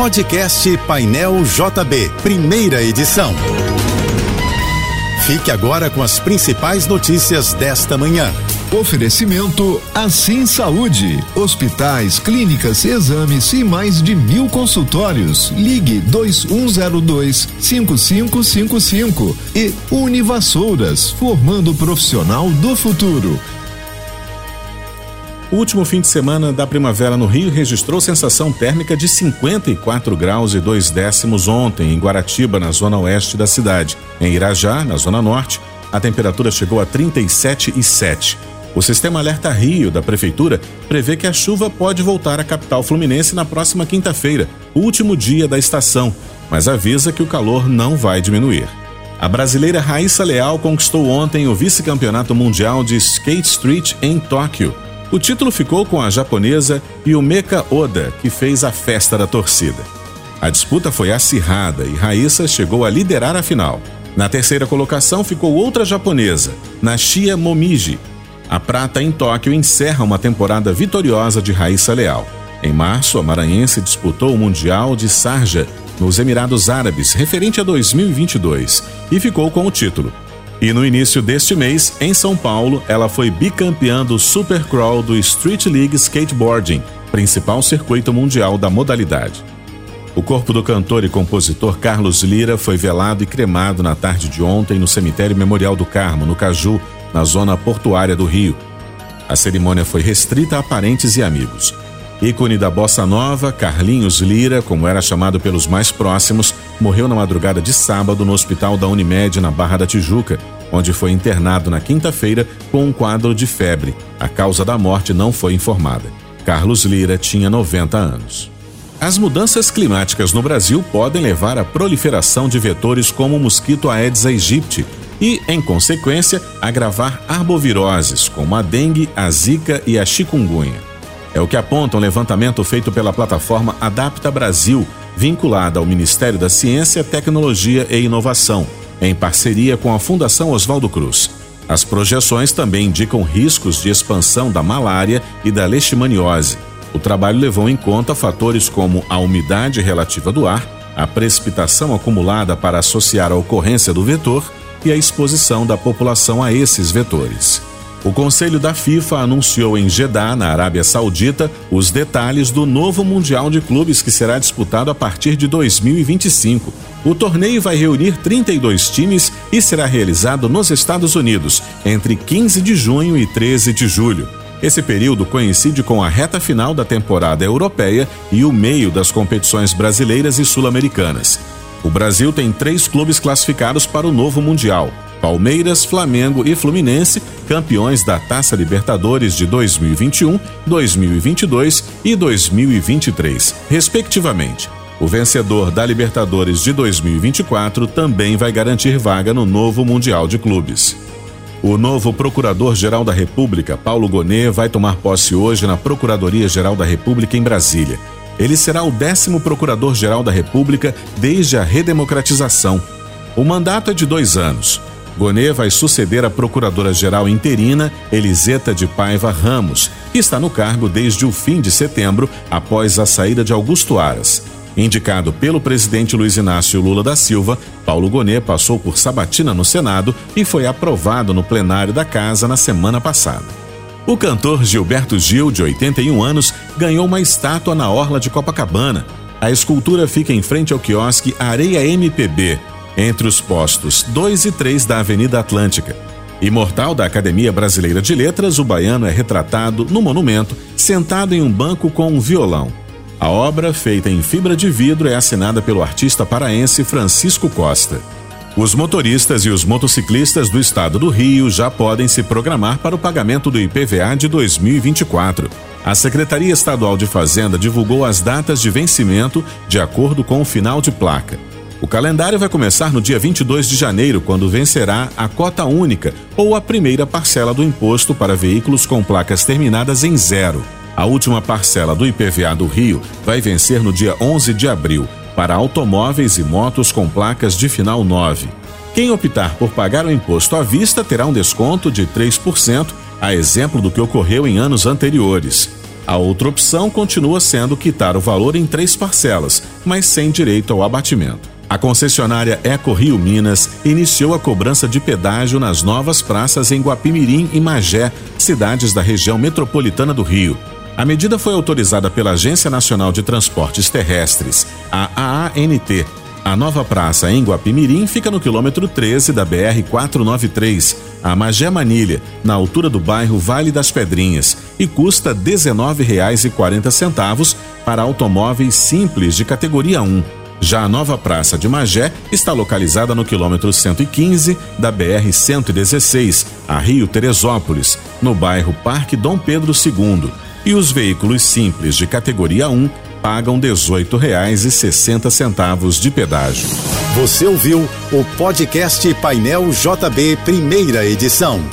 Podcast Painel JB, primeira edição. Fique agora com as principais notícias desta manhã. Oferecimento Assim Saúde. Hospitais, clínicas, exames e mais de mil consultórios. Ligue 2102 5555 e Univassouras, formando o profissional do futuro. O último fim de semana da primavera no Rio registrou sensação térmica de 54 graus e 2 décimos ontem, em Guaratiba, na zona oeste da cidade. Em Irajá, na zona norte, a temperatura chegou a 37,7. O sistema Alerta Rio da Prefeitura prevê que a chuva pode voltar à capital fluminense na próxima quinta-feira, último dia da estação, mas avisa que o calor não vai diminuir. A brasileira Raíssa Leal conquistou ontem o vice-campeonato mundial de Skate Street em Tóquio. O título ficou com a japonesa Yumeka Oda, que fez a festa da torcida. A disputa foi acirrada e Raíssa chegou a liderar a final. Na terceira colocação ficou outra japonesa, Nashia Momiji. A prata em Tóquio encerra uma temporada vitoriosa de Raíssa Leal. Em março, a maranhense disputou o Mundial de Sarja, nos Emirados Árabes, referente a 2022, e ficou com o título. E no início deste mês, em São Paulo, ela foi bicampeã do Supercrawl do Street League Skateboarding, principal circuito mundial da modalidade. O corpo do cantor e compositor Carlos Lira foi velado e cremado na tarde de ontem no cemitério Memorial do Carmo, no Caju, na zona portuária do Rio. A cerimônia foi restrita a parentes e amigos. Ícone da bossa nova, Carlinhos Lira, como era chamado pelos mais próximos, morreu na madrugada de sábado no hospital da Unimed, na Barra da Tijuca, onde foi internado na quinta-feira com um quadro de febre. A causa da morte não foi informada. Carlos Lira tinha 90 anos. As mudanças climáticas no Brasil podem levar à proliferação de vetores como o mosquito Aedes aegypti e, em consequência, agravar arboviroses como a dengue, a zika e a chikungunya. É o que aponta um levantamento feito pela plataforma Adapta Brasil, vinculada ao Ministério da Ciência, Tecnologia e Inovação, em parceria com a Fundação Oswaldo Cruz. As projeções também indicam riscos de expansão da malária e da leishmaniose. O trabalho levou em conta fatores como a umidade relativa do ar, a precipitação acumulada para associar a ocorrência do vetor e a exposição da população a esses vetores. O Conselho da FIFA anunciou em Jeddah, na Arábia Saudita, os detalhes do novo Mundial de Clubes que será disputado a partir de 2025. O torneio vai reunir 32 times e será realizado nos Estados Unidos entre 15 de junho e 13 de julho. Esse período coincide com a reta final da temporada europeia e o meio das competições brasileiras e sul-americanas. O Brasil tem três clubes classificados para o novo Mundial: Palmeiras, Flamengo e Fluminense, campeões da Taça Libertadores de 2021, 2022 e 2023, respectivamente. O vencedor da Libertadores de 2024 também vai garantir vaga no novo Mundial de Clubes. O novo Procurador-Geral da República, Paulo Gonet, vai tomar posse hoje na Procuradoria-Geral da República em Brasília. Ele será o décimo Procurador-Geral da República desde a redemocratização. O mandato é de dois anos. Gonê vai suceder a procuradora-geral interina Eliseta de Paiva Ramos, que está no cargo desde o fim de setembro, após a saída de Augusto Aras. Indicado pelo presidente Luiz Inácio Lula da Silva, Paulo Gonê passou por sabatina no Senado e foi aprovado no plenário da casa na semana passada. O cantor Gilberto Gil, de 81 anos, ganhou uma estátua na orla de Copacabana. A escultura fica em frente ao quiosque Areia MPB, entre os postos 2 e 3 da Avenida Atlântica. Imortal da Academia Brasileira de Letras, o baiano é retratado no monumento, sentado em um banco com um violão. A obra, feita em fibra de vidro, é assinada pelo artista paraense Francisco Costa. Os motoristas e os motociclistas do estado do Rio já podem se programar para o pagamento do IPVA de 2024. A Secretaria Estadual de Fazenda divulgou as datas de vencimento de acordo com o final de placa. O calendário vai começar no dia 22 de janeiro, quando vencerá a cota única ou a primeira parcela do imposto para veículos com placas terminadas em zero. A última parcela do IPVA do Rio vai vencer no dia 11 de abril, para automóveis e motos com placas de final 9. Quem optar por pagar o imposto à vista terá um desconto de 3%, a exemplo do que ocorreu em anos anteriores. A outra opção continua sendo quitar o valor em três parcelas, mas sem direito ao abatimento. A concessionária Eco Rio Minas iniciou a cobrança de pedágio nas novas praças em Guapimirim e Magé, cidades da região metropolitana do Rio. A medida foi autorizada pela Agência Nacional de Transportes Terrestres, a AANT. A nova praça em Guapimirim fica no quilômetro 13 da BR 493, a Magé Manilha, na altura do bairro Vale das Pedrinhas, e custa R$ 19,40 para automóveis simples de categoria 1. Já a nova Praça de Magé está localizada no quilômetro 115 da BR-116, a Rio Teresópolis, no bairro Parque Dom Pedro II. E os veículos simples de categoria 1 pagam R$ 18,60 de pedágio. Você ouviu o podcast Painel JB, primeira edição.